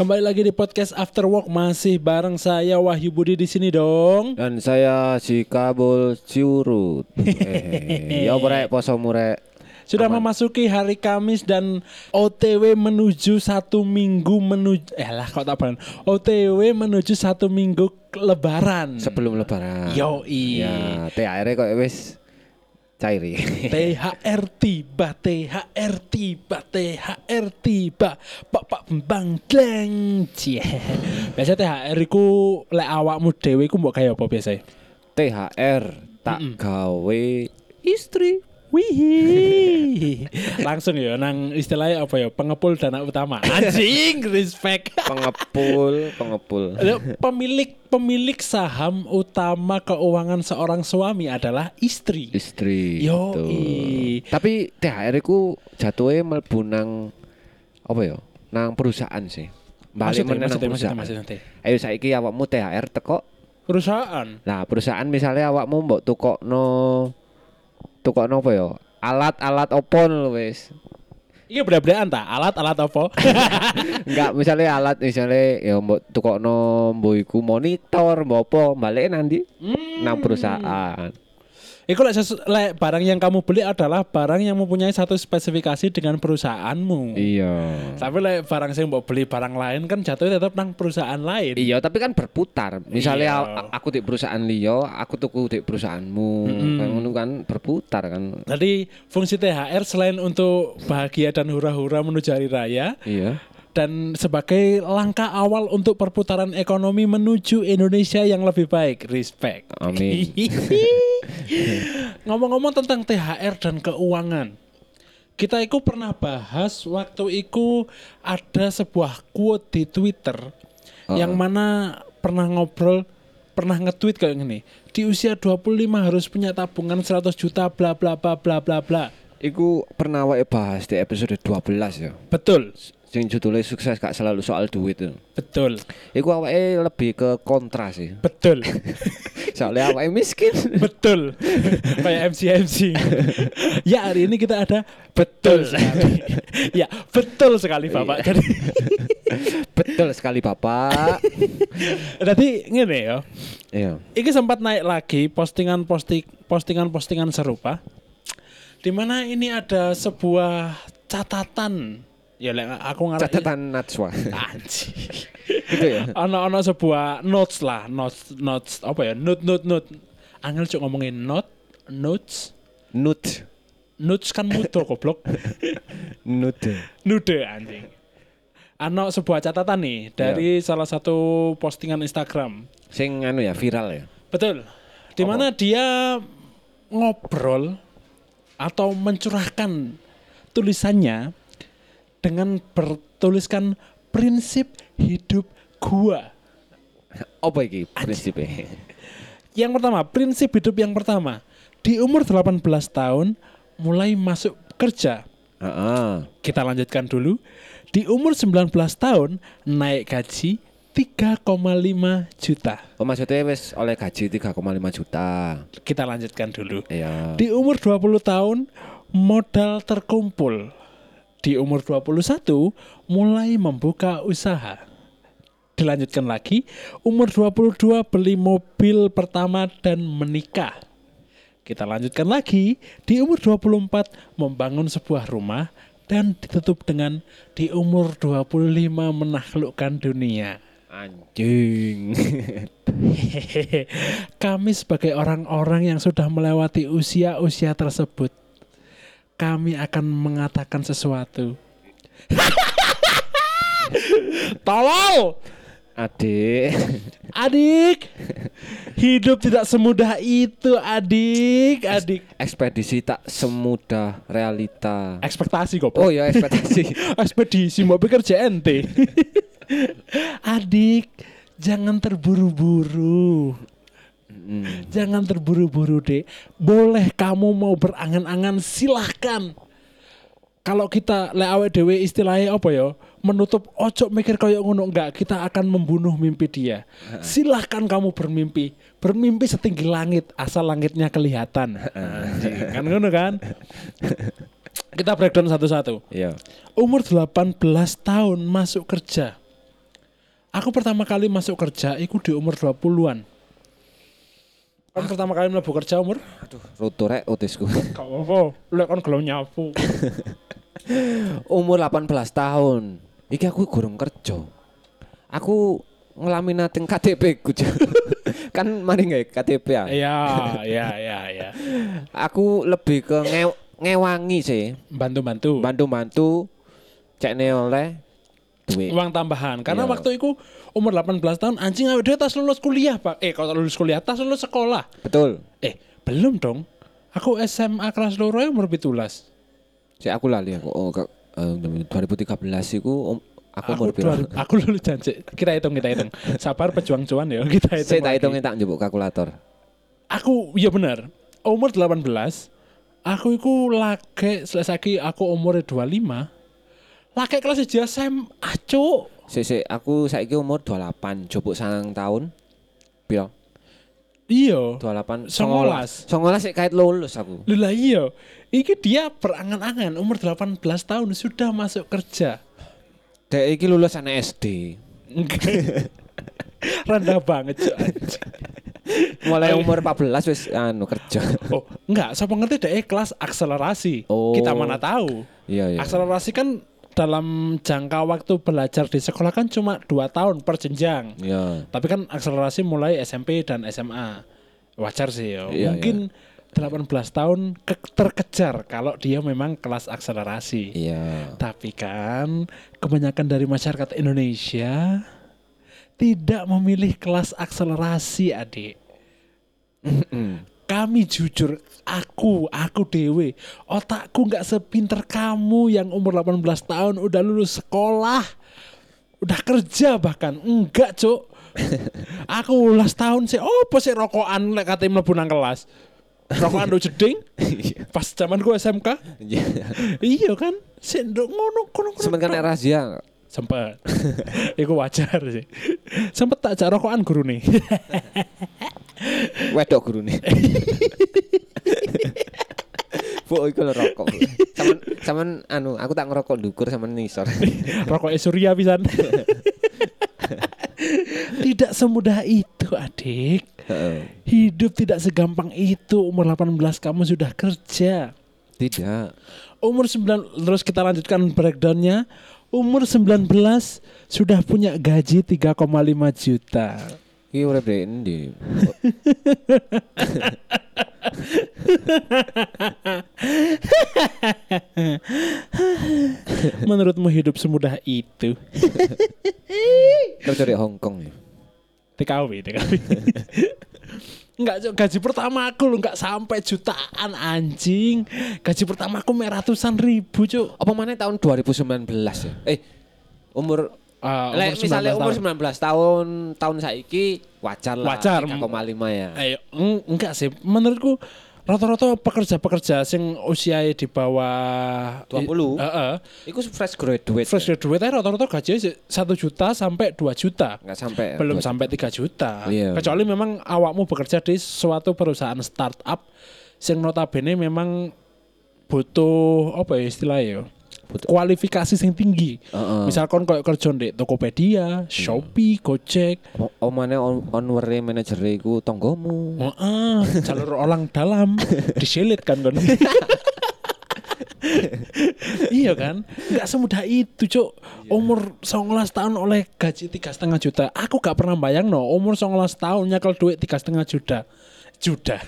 Kembali lagi di podcast After Work masih bareng saya Wahyu Budi di sini dong. Dan saya si Kabul Ciurut. eh, ya brek poso murek. Sudah memasuki hari Kamis dan OTW menuju satu minggu menuju eh lah kok tak beran. OTW menuju satu minggu Lebaran. Sebelum lebaran. Yoi. Ya, THR kok wis cair. THR tiba, THR tiba, THR tiba. Pak Pak Bang Gleng. Cie. Biasa THR iku lek awakmu dhewe iku mbok kaya apa biasa? THR tak gawe istri. Wih, langsung ya nang istilahnya apa ya pengepul dana utama. Anjing, respect. Pengepul, pengepul. pemilik pemilik saham utama keuangan seorang suami adalah istri. Istri. Yo. Tapi THR ku jatuhnya mlebu nang apa ya? Nang perusahaan sih. Balik Maksudnya, maksudnya, maksudnya, perusahaan. maksudnya. Ayo saiki awakmu THR teko Perusahaan. Nah, perusahaan misalnya awakmu mbok tukokno tukokno apa ya? Alat-alat opo lho wis. Iya beda-bedaan ta? Alat-alat apa? Enggak, misalnya alat misalnya ya mbok tukokno mbok iku monitor mbok apa, balik nanti Hmm. nang perusahaan. Iku lek, lek barang yang kamu beli adalah barang yang mempunyai satu spesifikasi dengan perusahaanmu. Iya. Tapi lek barang yang mau beli barang lain kan jatuhnya tetap nang perusahaan lain. Iya, tapi kan berputar. Misalnya Iya. a- aku di perusahaan liyo, aku tuku di perusahaanmu. Kayak ngono kan berputar kan. Jadi fungsi THR selain untuk bahagia dan hura-hura menuju hari raya Iya. Dan sebagai langkah awal untuk perputaran ekonomi menuju Indonesia yang lebih baik. Respect. Amin. Ngomong-ngomong tentang THR dan keuangan. Kita itu pernah bahas waktu itu ada sebuah quote di Twitter yang mana pernah ngobrol pernah nge-tweet kayak gini. Di usia 25 harus punya tabungan 100 juta bla bla bla bla bla bla. Iku pernah wae bahas di episode 12 ya. Betul. Sing judulnya sukses gak selalu soal duit itu. Betul. Iku awake lebih ke kontra sih. Betul. Soalnya awake miskin. Betul. Kayak MC MC. ya hari ini kita ada betul sekali. ya betul sekali Bapak. Jadi Betul sekali Bapak. Jadi ngene ya. Iya. Iki sempat naik lagi postingan posting postingan postingan serupa. Di mana ini ada sebuah catatan. Ya lek aku ngarep Catatan Natswa. Anjing. gitu ya. Ono ono sebuah notes lah, notes notes apa ya? Note note note. Angel cuk ngomongin note notes Nut. notes kan muto goblok. Nut. Nude anjing. Ano sebuah catatan nih dari salah satu postingan Instagram. Sing anu ya viral ya. Betul. Di mana dia ngobrol atau mencurahkan tulisannya dengan bertuliskan prinsip hidup gua. Apa iki prinsipnya? Yang pertama, prinsip hidup yang pertama. Di umur 18 tahun mulai masuk kerja. Heeh. Kita lanjutkan dulu. Di umur 19 tahun naik gaji 3,5 juta. Oh maksudnya wis oleh gaji 3,5 juta. Kita lanjutkan dulu. Iya. Di umur 20 tahun modal terkumpul. Di umur 21 mulai membuka usaha. Dilanjutkan lagi, umur 22 beli mobil pertama dan menikah. Kita lanjutkan lagi, di umur 24 membangun sebuah rumah dan ditutup dengan di umur 25 menaklukkan dunia. Anjing. kami sebagai orang-orang yang sudah melewati usia-usia tersebut, kami akan mengatakan sesuatu. Tolol, Adik. adik. Hidup tidak semudah itu, adik, adik. Ekspedisi tak semudah realita. Ekspektasi kok. Oh ya ekspektasi. ekspedisi mau bekerja ente. adik, jangan terburu-buru. Hmm. Jangan terburu-buru dek. Boleh kamu mau berangan-angan silahkan. Kalau kita le awake dhewe istilahnya apa ya? Menutup ojo mikir kayak ngono enggak, kita akan membunuh mimpi dia. Silahkan kamu bermimpi. Bermimpi setinggi langit asal langitnya kelihatan. Kan ngono kan? Kita breakdown satu-satu. Iya. Umur 18 tahun masuk kerja. Aku pertama kali masuk kerja iku di umur 20-an. Kan pertama kali mlebu kerja umur Aduh, roto rek otisku. gak apa-apa. Lek kon gelem nyapu. Umur 18 tahun. Iki aku gurung kerja. Aku ngelaminating KTP ku. Kan mari nggak KTP ya. Iya, iya, iya, iya. Aku lebih ke nge ngewangi sih. Bantu-bantu. Bantu-bantu cekne oleh duit. Uang tambahan. Karena Iya. waktu itu umur 18 tahun anjing awake dhewe tas lulus kuliah, Pak. Eh, kalau lulus kuliah tas lulus sekolah. Betul. Eh, belum dong. Aku SMA kelas loro ya umur 17. Si aku lali aku oh, ke, eh, 2013 iku um, aku Aku, umur piro? 2000 aku lulus janji. Kita hitung, kita hitung. Sabar pejuang cuan ya, kita hitung. Saya tak lagi. hitungin tak njupuk kalkulator. Aku iya bener. Umur 18 aku iku lagi selesai aku umur 25. Lagi kelas 1 SMA, cuk. Si, si, aku saiki umur 28, jupuk sangang tahun. Piro? Iya. 28 Songolas. Songolas sik kait lulus aku. Lho lah iya. Iki dia berangan-angan umur 18 tahun sudah masuk kerja. Dek iki lulus anak SD. Rendah banget, cuk. Mulai umur 14 wis anu kerja. Oh, enggak, siapa ngerti deh kelas akselerasi. Oh. Kita mana tahu. Iya iya. Akselerasi kan dalam jangka waktu belajar di sekolah kan cuma dua tahun per jenjang. Iya. Tapi kan akselerasi mulai SMP dan SMA. Wajar sih ya. Iya, Mungkin 18 tahun ke- terkejar kalau dia memang kelas akselerasi. Iya. Tapi kan kebanyakan dari masyarakat Indonesia tidak memilih kelas akselerasi, Adik. Kami jujur, aku, aku dewe, otakku nggak sepinter kamu yang umur 18 tahun udah lulus sekolah, udah kerja bahkan enggak, Cuk. aku ulas tahun sih, oh sih rokokan lek kate mlebu nang kelas. Rokokan do jeding pas zaman gue SMK. Iya. Iya kan? Sik nduk ngono kono kono. Semen kan nek razia. Sempet. Iku wajar sih. Sempet tak jak rokokan guru nih. Wedok guru nih. Bu iku lho rokok. Saman saman anu aku tak ngerokok dukur sama nisor. Rokok Surya pisan. tidak semudah itu, Adik. Hidup tidak segampang itu. Umur 18 kamu sudah kerja. Tidak. Umur 9 terus kita lanjutkan breakdownnya. Umur 19 sudah punya gaji 3,5 juta. Iki urip dhek endi? Menurutmu hidup semudah itu? Kerja di Hong Kong ya. TKW, TKW. Enggak, Cuk. gaji pertama aku lu enggak sampai jutaan anjing. Gaji pertama aku ratusan ribu, Cuk. Apa mana tahun 2019 ya? Eh umur Lek umur misalnya 19 umur tahun. 19 tahun tahun saiki wajar lah Wajar. 3,5 ya. Ayo, eng- enggak sih. Menurutku rata-rata pekerja-pekerja sing usia di bawah 20. Heeh. Iku fresh graduate. Fresh ya? graduate aja rata-rata gajinya satu juta sampai 2 juta. Enggak sampai. ya? Belum Dua- sampai 3 juta. Iya. Kecuali memang awakmu bekerja di suatu perusahaan startup sing notabene memang butuh apa ya istilahnya ya? Kualifikasi sing tinggi. Heeh. Misalkan kayak kerja di Tokopedia, Shopee, Gojek, O- Omane on onwere manajer iku tonggomu. Heeh, jalur orang dalam disilit kan kan. iya kan? Nggak semudah itu, Cuk. Umur 19 tahun oleh gaji tiga setengah juta. Aku gak pernah bayang no, umur 19 tahun nyekel duit tiga setengah juta. Juta.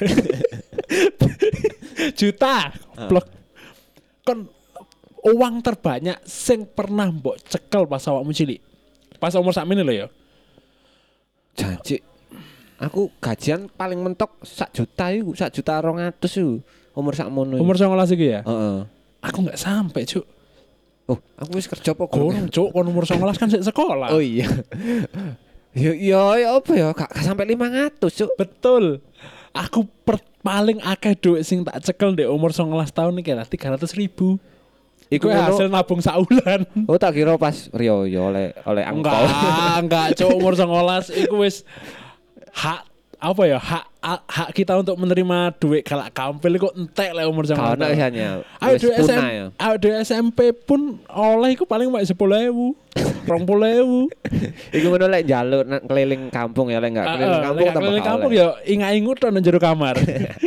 juta. Blok. Kon uang terbanyak sing pernah mbok cekel pas awakmu cilik. Pas umur sakmene lho ya. Janji. Aku gajian paling mentok sak juta iku, sak juta 200 iku. Umur sakmono. iku. Umur 19 iki ya. Heeh. Aku nggak sampai, Cuk. Oh, aku wis kerja apa? Gorong, Cuk, kon umur 19 kan sik sekolah. Oh iya. Ya ya ya apa ya gak, gak sampai 500, Cuk. Betul. Aku per, paling akeh duit sing tak cekel di umur 19 tahun iki lah 300 ribu. Iku hasil nabung saulan. Oh tak kira pas Rio ya oleh oleh angpau. Enggak, enggak, Cuk, umur 19 iku wis hak apa ya hak hak kita untuk menerima duit kalau kampil kok entek lah umur 19 Kalau hanya Ayo duit punah SM, ya. ayo duit SMP pun oleh iku paling mek 10.000. 20.000. Iku ngono lek nang keliling kampung ya lek enggak keliling kampung tambah keliling kampung ya ingat-ingut to nang jero kamar.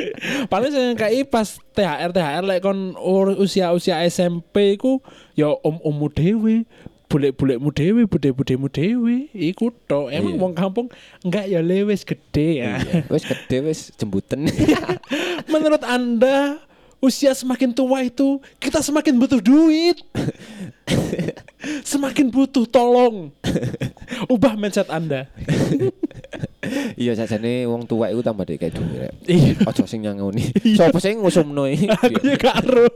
Paling sing KI pas THR THR lek kon ur- usia-usia SMP iku ya om-ommu dhewe, bulek-bulekmu dhewe, bude-budemu dhewe, iku tok. Emang Iya. wong kampung enggak ya lewes gede ya. Iya. Wis gede wis jembuten. Menurut Anda usia semakin tua itu kita semakin butuh duit. semakin butuh tolong. Ubah mindset Anda. Iya sajane wong tua iku tambah dek kayak duwe rek. Iya. Ojo sing nyangoni. Sopo sing ngusumno iki? aku ya gak ero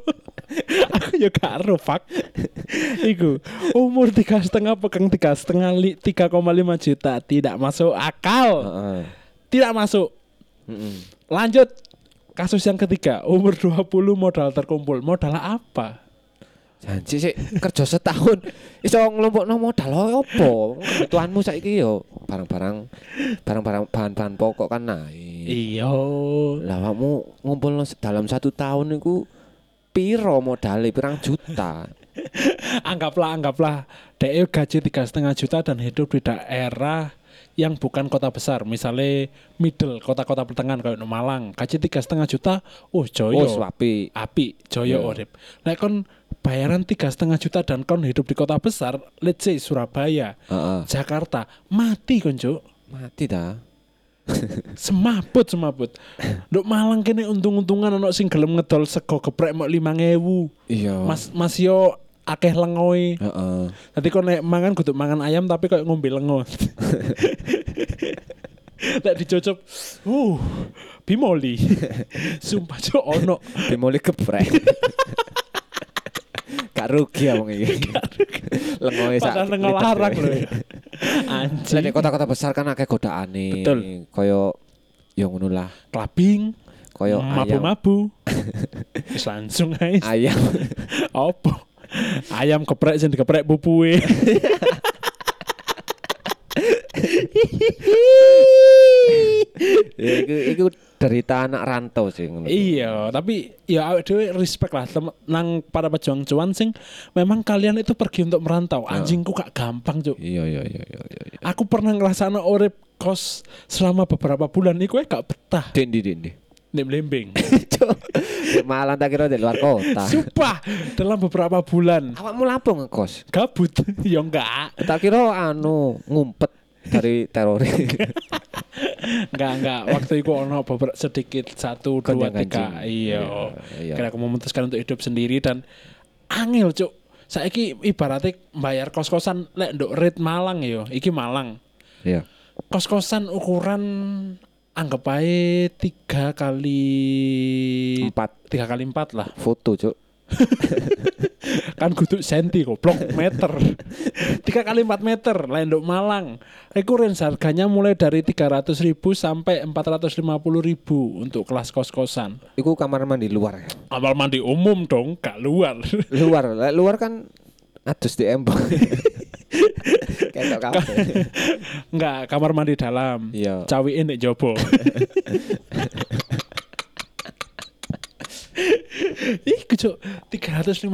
aku ya gak ero fuck. Iku umur tiga setengah pegang tiga setengah li tiga koma lima juta tidak masuk akal. Tidak masuk. Lanjut. Kasus yang ketiga umur 20 modal terkumpul. Modal apa Janji sih kerja setahun iso nglompokno modal opo? Kebutuhanmu saiki yo barang-barang barang-barang bahan-bahan pokok kan naik. iya Lah kamu ngumpul dalam satu tahun itu piro modalnya pirang juta. anggaplah anggaplah DE gaji tiga setengah juta dan hidup di daerah yang bukan kota besar misalnya middle kota-kota pertengahan kayak Malang gaji tiga setengah juta oh joyo Oh, suapi. api joyo Iya. urip lek kon bayaran tiga setengah juta dan kon hidup di kota besar let's say Surabaya Heeh. Jakarta mati kon Cuk. Mati dah. semaput semaput Nduk Malang kene untung-untungan ono sing gelem ngedol sego geprek mok 5000 Iya. Mas Mas yo akeh lengoe Heeh. Nanti kau naik mangan kudu mangan ayam tapi kayak ngombe lengo. Lek dicocok, uh, bimoli. Sumpah cok ono. Dimulai geprek. Gak rugi ya wong iki. Lengoe sak. Padahal larang Anjing. nek kota-kota besar kan akeh godaane. Betul. Koyo yo ngono lah. Klabing, Koyo ayam. mabu-mabu. Wis langsung guys. Ayam. Apa? Ayam geprek sing digeprek pupuke. ya, iku iku derita anak rantau sih iya, tapi ya awake dhewe respect lah tem- nang para pejuang cuan sing memang kalian itu pergi untuk merantau. Anjingku gak gampang, Cuk. Iya iya iya iya iya. iya. Aku pernah ngerasana urip kos selama beberapa bulan iku gak betah Dendi dendi. Nek Blembing. Malah tak kira di luar kota. Sumpah, dalam beberapa bulan Awakmu lapo ngekos? gabut. ya enggak. Tak kira anu ngumpet dari teroris. Enggak, enggak. Waktu itu ono beberapa sedikit satu, dua, tiga. Iya. Iya. Kira aku memutuskan untuk hidup sendiri dan angel, Cuk. Saiki ibaratnya bayar kos-kosan lek nduk rate Malang ya. Iki Malang. Iya. Kos-kosan ukuran anggap aja tiga kali Empat tiga kali empat lah foto, Cuk. kan kudu senti goblok meter tiga kali empat meter lendok Malang range harganya mulai dari 300 ribu sampai 450 ribu untuk kelas kos-kosan Iku kamar mandi luar. ya? Kamar mandi umum dong, gak luar Luar, luar kan adus di embong. Enggak, kamar mandi dalam. Iya. Cawiin nek jobo Ih, cuk 350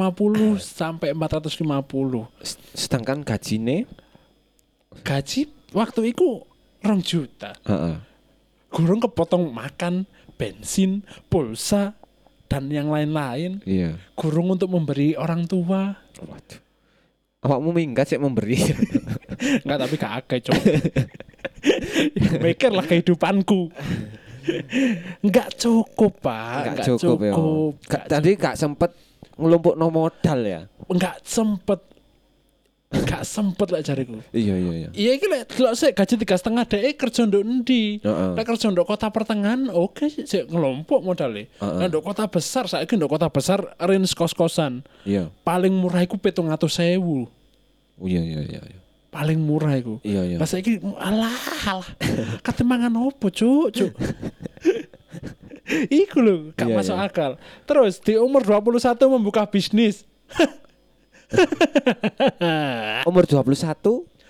sampai 450 S- Sedangkan gajine? Gaji waktu itu rong juta. Heeh. Gurung kepotong makan, bensin, pulsa, dan yang lain-lain. Iya. Gurung untuk memberi orang tua. Waduh. Awakmu minggat sih memberi. Enggak, tapi gak akeh cok Mikirlah kehidupanku Enggak cukup pak Enggak cukup, ya. Gak, tadi gak sempet ngelumpuk no modal ya. Enggak sempet Enggak sempet lah jariku Iya iya iya. Iya iki lek delok sik gaji tiga setengah dek kerja nduk endi? Lek kerja nduk kota pertengahan oke sih sik ngelompok modalnya. Heeh. Nah nduk kota besar saiki nduk kota besar range kos-kosan Iya. paling murah iku 700.000. Oh, iya iya iya. iya. Paling murah iku. Iya iya. Pas saiki alah alah. Kate mangan opo, Cuk, Cuk. Iku lho, gak Iya, masuk iya. akal. Terus di umur 21 membuka bisnis. Umur 21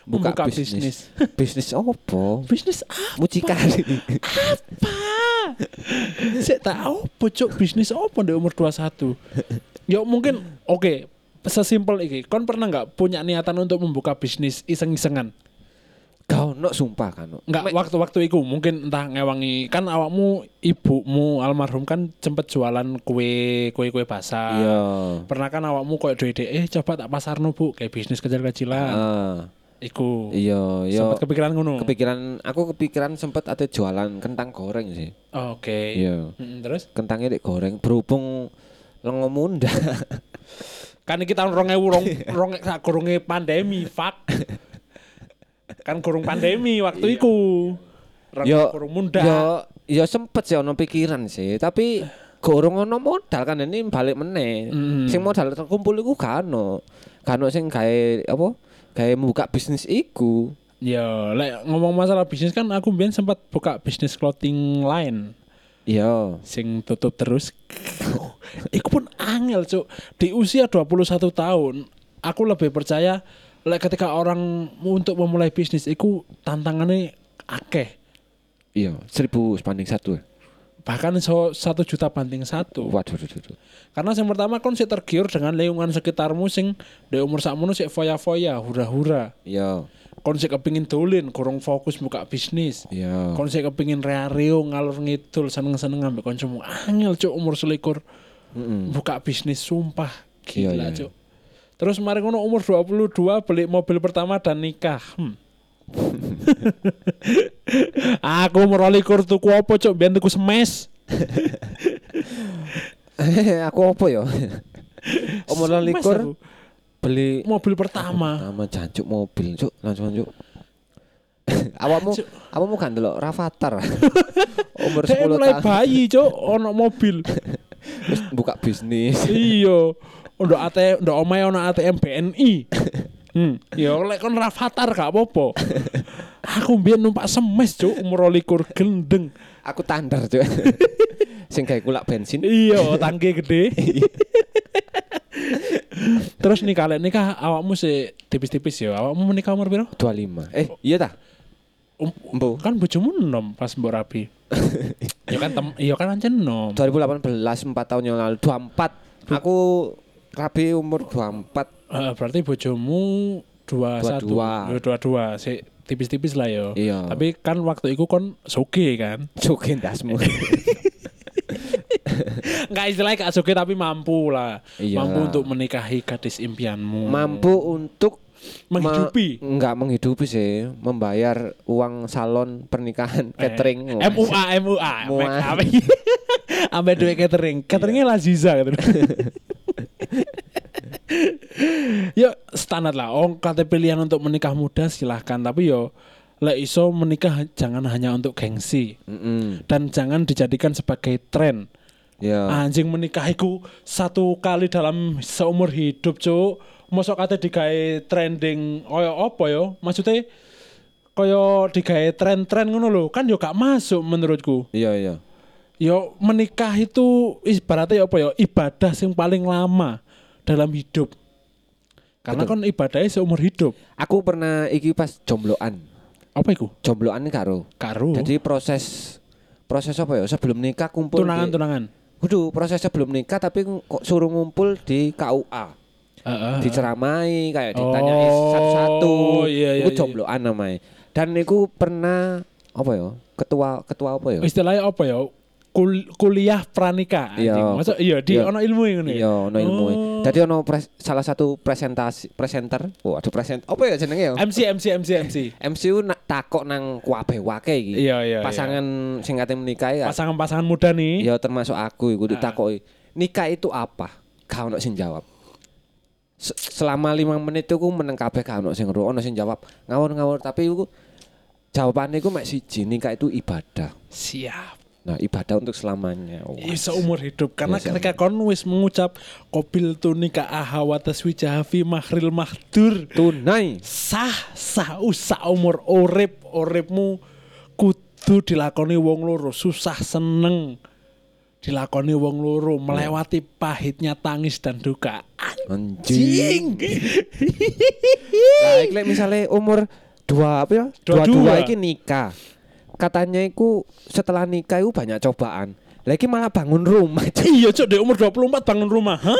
buka Membuka bisnis. bisnis opo? bisnis apa? Mucikari. apa? Saya tahu pojok bisnis apa di umur 21. Ya mungkin oke, sesimpel iki. Kon pernah nggak punya niatan untuk membuka bisnis iseng-isengan? Kau no sumpah kan. no. Nggak Mek- waktu-waktu itu mungkin entah ngewangi kan awakmu ibumu almarhum kan sempet jualan kue kue kue basah. Iya. Pernah kan awakmu koyo duwe eh coba tak pasarno Bu kayak bisnis kecil-kecilan. Ah, Iku. iya, iya. Sempet kepikiran ngono. Kepikiran aku kepikiran sempet ada jualan kentang goreng sih. Oke. Iya. Mm, terus Kentangnya dek goreng berhubung lengo munda. kan iki tahun 2000 rong rong pandemi, fuck. kan gurung pandemi waktu iku. Rong Yo, gurung muda. Yo, yo sempet sih ono pikiran sih, tapi gorong ono modal kan ini balik meneh. Mm. Sing modal terkumpul iku. Gak ono sing gawe apa? Gawe membuka bisnis iku. Ya, lek ngomong masalah bisnis kan aku mbien sempat buka bisnis clothing line Iya. sing tutup terus. Iku pun angel, Cuk. Di usia 21 tahun, aku lebih percaya lek ketika orang untuk memulai bisnis iku tantangannya akeh. Iya, seribu banding satu. Bahkan so, satu juta banding satu. Waduh, waduh, waduh. Karena yang pertama kon sik tergiur dengan lingkungan sekitarmu sing di umur sakmono sik foya-foya, hura-hura. Iya, Kon sik kepingin dolin, kurang fokus buka bisnis. iya. Kon sik kepingin rea-reo ngalur ngidul seneng-seneng ambek kancamu. Angel cuk umur selikur Mm-mm. buka bisnis sumpah Iya, gila iya. cuk. Terus kemarin ngono umur 22 beli mobil pertama dan nikah. Hmm. aku umur 22 tuku apa cuk? Biar tuku semes. aku apa ya? Umur Semes likur aku. beli mobil pertama. nama jancuk mobil, cuk, langsung cuk. awakmu awakmu kan delok Rafathar. Umur Saya 10 mulai tahun bayi cuk ono mobil. terus buka bisnis. iya. Ndok ATM, ndok omahe ono ATM BNI. Hmm, ya lek kon Rafathar gak apa-apa. Aku mbiyen numpak semes cuk umur 22 gendeng. Aku tandar, cuk. Sing gawe kulak bensin. Iya, tangki gede. Terus nih kalian nikah awakmu sih tipis-tipis ya. Awakmu menikah umur piro? 25. Eh, iya ta? Um, kan bojomu enom pas mbok rapi. ya kan tem iya kan ancen enom. 2018 4 tahun yang lalu 24. Aku rabi umur 24. Eh, berarti bojomu 21. 22. Ya, 22. Sik tipis-tipis lah ya. Iya. Tapi kan waktu itu kon soge kan. Jokin dasmu. Enggak istilahnya gak soge tapi mampu lah. Iya Mampu untuk menikahi gadis impianmu. Mampu untuk Menghidupi. Ma- enggak menghidupi sih, membayar uang salon pernikahan catering. Eh, MUA MUA Mua. Ambil duit catering Cateringnya Laziza gitu Yo standar lah. Oh kata pilihan untuk menikah muda silahkan. Tapi yo Lek iso menikah jangan hanya untuk gengsi. Mm-mm. Dan jangan dijadikan sebagai tren. Ya. Anjing menikah iku Satu kali dalam seumur hidup cuk. Mosok kata digawe trending Kaya apa yo? Maksudnya Kaya digawe tren-tren ngono lho. Kan yo gak masuk menurutku. Iya, iya. Yo menikah itu ibaratnya ya apa ya ibadah yang paling lama dalam hidup. Karena Betul. kan ibadahnya seumur hidup. Aku pernah iki pas jombloan. Apa itu? Jombloan karo. Karo. Jadi proses proses apa ya? Sebelum nikah kumpul tunangan di, tunangan. Waduh, proses sebelum nikah tapi kok suruh ngumpul di KUA. Heeh. Diceramai kayak ditanya Oh, satu-satu. iya, iya, Iku iya. jombloan namanya. Dan iku pernah apa ya? Ketua ketua apa ya? Istilahnya apa ya? Kul- kuliah pranika. Iya. anjing. Masa iya di Iya. ono ilmu yang ini. Iya, ono ilmu. Oh. Dadi ono pres- salah satu presentasi presenter. Waduh, present apa ya jenenge ya? MC MC MC MC. MCU nak takok nang kabeh wake iki. Iya iya. Pasangan sing kate menikah iya. ya. pasangan-pasangan muda nih. Ya termasuk aku iku Ah. ditakoki. Nikah itu apa? Gak ono sing jawab. Se- Selama lima menit itu meneng kabeh gak ono sing ro, ono sing jawab ngawur-ngawur tapi iku jawabannya iku mek siji, nikah itu ibadah. Siap. Nah, ibadah untuk selamanya. Wah. Iya seumur hidup karena Iya, ketika kon wis mengucap kopil tunika aha wa taswija fi mahril mahdur Tunai. sah sah usah umur urip uripmu kudu dilakoni wong loro susah seneng dilakoni wong loro melewati pahitnya tangis dan duka Anjing. Nah, lek misale umur dua apa ya? Dua Dua dua dua. iki nikah. Katanya iku setelah nikah iku banyak cobaan. Lagi malah bangun rumah. iya cok di umur 24 bangun rumah Hah?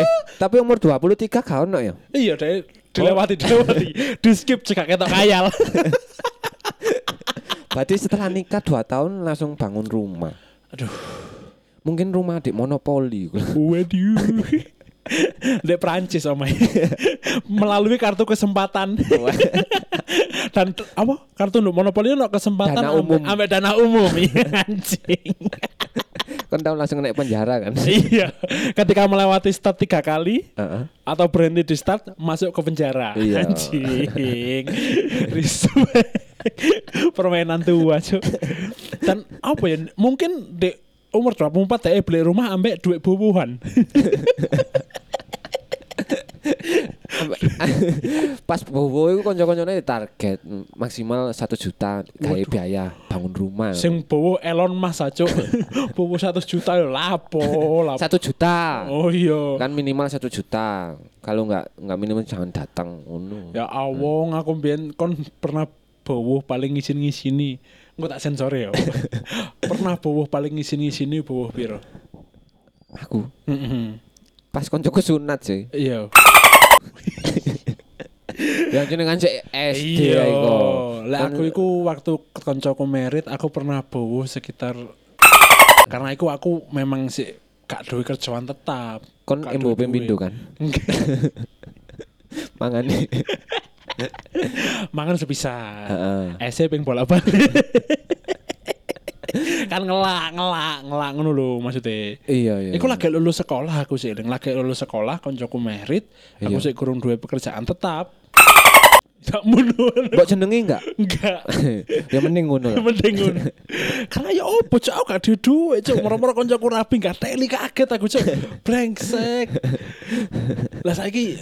eh, tapi umur 23 gak ono ya? Iya deh dilewati dilewati. Di skip juga ketok kayal. Berarti setelah nikah 2 tahun langsung bangun rumah. Aduh. Mungkin rumah di monopoli. Waduh. Dek Prancis omai. Melalui kartu kesempatan. Dan apa? Kartu untuk monopoli ono kesempatan Dana umum. ambe dana umum. Iya, Anjing. kan tahu langsung naik penjara kan? iya. Ketika melewati start tiga kali Heeh. atau berhenti di start masuk ke penjara. Iya. Anjing. Permainan tua, Cuk. Dan apa ya? Mungkin di umur 24 dia beli rumah ambek duit bubuhan. Pas bobo itu konco-koncone target maksimal satu juta Waduh. biaya bangun rumah. Sing bowo Elon Musk aja. bowo 100 juta ya lapo, lapo. Satu juta. Oh iya. Kan minimal satu juta. Kalau nggak nggak minimal jangan datang. Ngono. Ya awong aku mbiyen kon pernah bowo paling ngisin-ngisini. Engko tak sensor ya. pernah bowo paling ngisin-ngisini bowo piro? Aku pas koncoku sunat sih. Iya. Yang jenengan cek SD Iya. iku. Lah Kan- aku iku waktu kancaku merit aku pernah bowo sekitar karena iku aku memang sih gak duwe kerjaan tetap. kon embo pembindo kan. Mangane. Mangan sebisa. Heeh. Ese ping bola-balik. kan ngelak, ngelak, ngelak ngono lho maksudnya. Iya iya. Iku lagi lulus sekolah aku sih, lagi lulus sekolah koncoku merit, aku Iya. sih kurang duwe pekerjaan tetap. Tak mundur. Mbok jenenge enggak? Enggak. ya mending ngono. Mending ngono. Karena ya opo cok aku gak duwe duit cok moro-moro koncoku rapi gak teli kaget aku cok. Brengsek. Lah saiki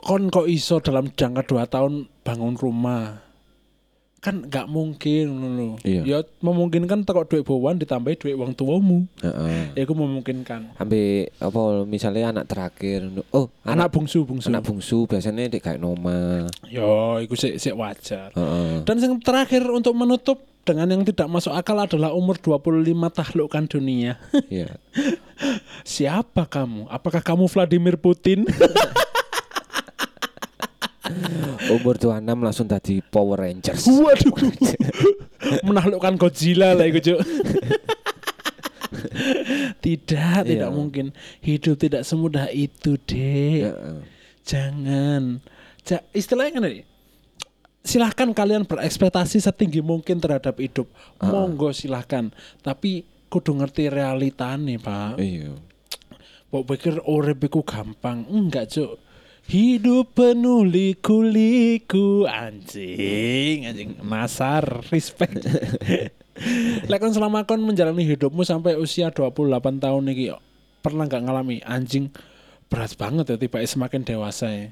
kon kok iso dalam jangka 2 tahun bangun rumah. Kan gak mungkin lho. Iya. Ya memungkinkan teko duit bawaan ditambahi duit wong tuamu. Heeh. Ya iku memungkinkan. Ambil apa misalnya anak terakhir. Oh, Anak anak bungsu bungsu. anak bungsu biasanya di kayak Noma. Yo, iku sik sik wajar. Heeh. Dan yang terakhir untuk menutup dengan yang tidak masuk akal adalah umur 25 tahlukkan dunia. Iya. Siapa kamu? Apakah kamu Vladimir Putin? Umur 26 langsung tadi Power Rangers. Waduh. Menaklukkan Godzilla lah itu, Cuk. tidak, tidak Iya. mungkin. Hidup tidak semudah itu, Dek. Heeh. Jangan. Ja, istilahnya kan ini. Silahkan kalian berekspektasi setinggi mungkin terhadap hidup. Monggo silahkan. Tapi kudu ngerti realita nih, Pak. Iya. Mbok pikir urip iku gampang. Enggak, Cuk. Hidup penuh liku-liku anjing, anjing nasar, respect. Lek kon selama kon menjalani hidupmu sampai usia 28 tahun iki pernah nggak ngalami anjing berat banget ya tiba semakin dewasa ya.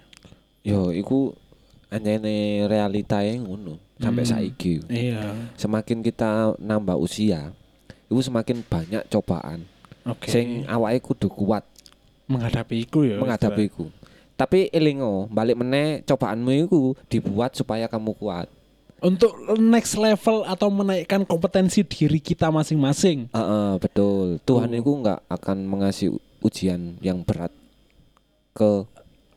Yo, iku anjene realita yang ngono sampai Hmm. saiki. Iya. Semakin kita nambah usia, itu semakin banyak cobaan. Oke. Sing awake kudu kuat menghadapi iku ya. menghadapi iku. Tapi elingo, balik meneh cobaanmu itu dibuat supaya kamu kuat. Untuk next level atau menaikkan kompetensi diri kita masing-masing. Heeh, betul. Tuhan Oh. itu nggak akan mengasih ujian yang berat ke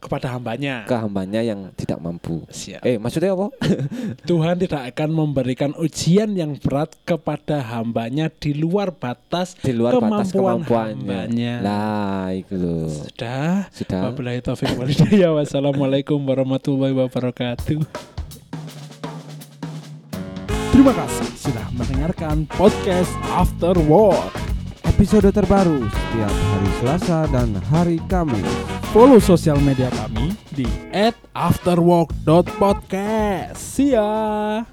kepada hambanya. ke hambanya yang tidak mampu. Siap. Eh, maksudnya apa? Tuhan tidak akan memberikan ujian yang berat kepada hambanya di luar batas Di luar batas kemampuan kemampuannya. hambanya. Lah, itu loh. Sudah. Sudah. Wabillahi taufiq wal hidayah. Wassalamualaikum warahmatullahi wabarakatuh. Terima kasih sudah mendengarkan podcast After Work. Episode terbaru setiap hari Selasa dan hari Kamis. Follow sosial media kami di @afterwork.podcast. See ya.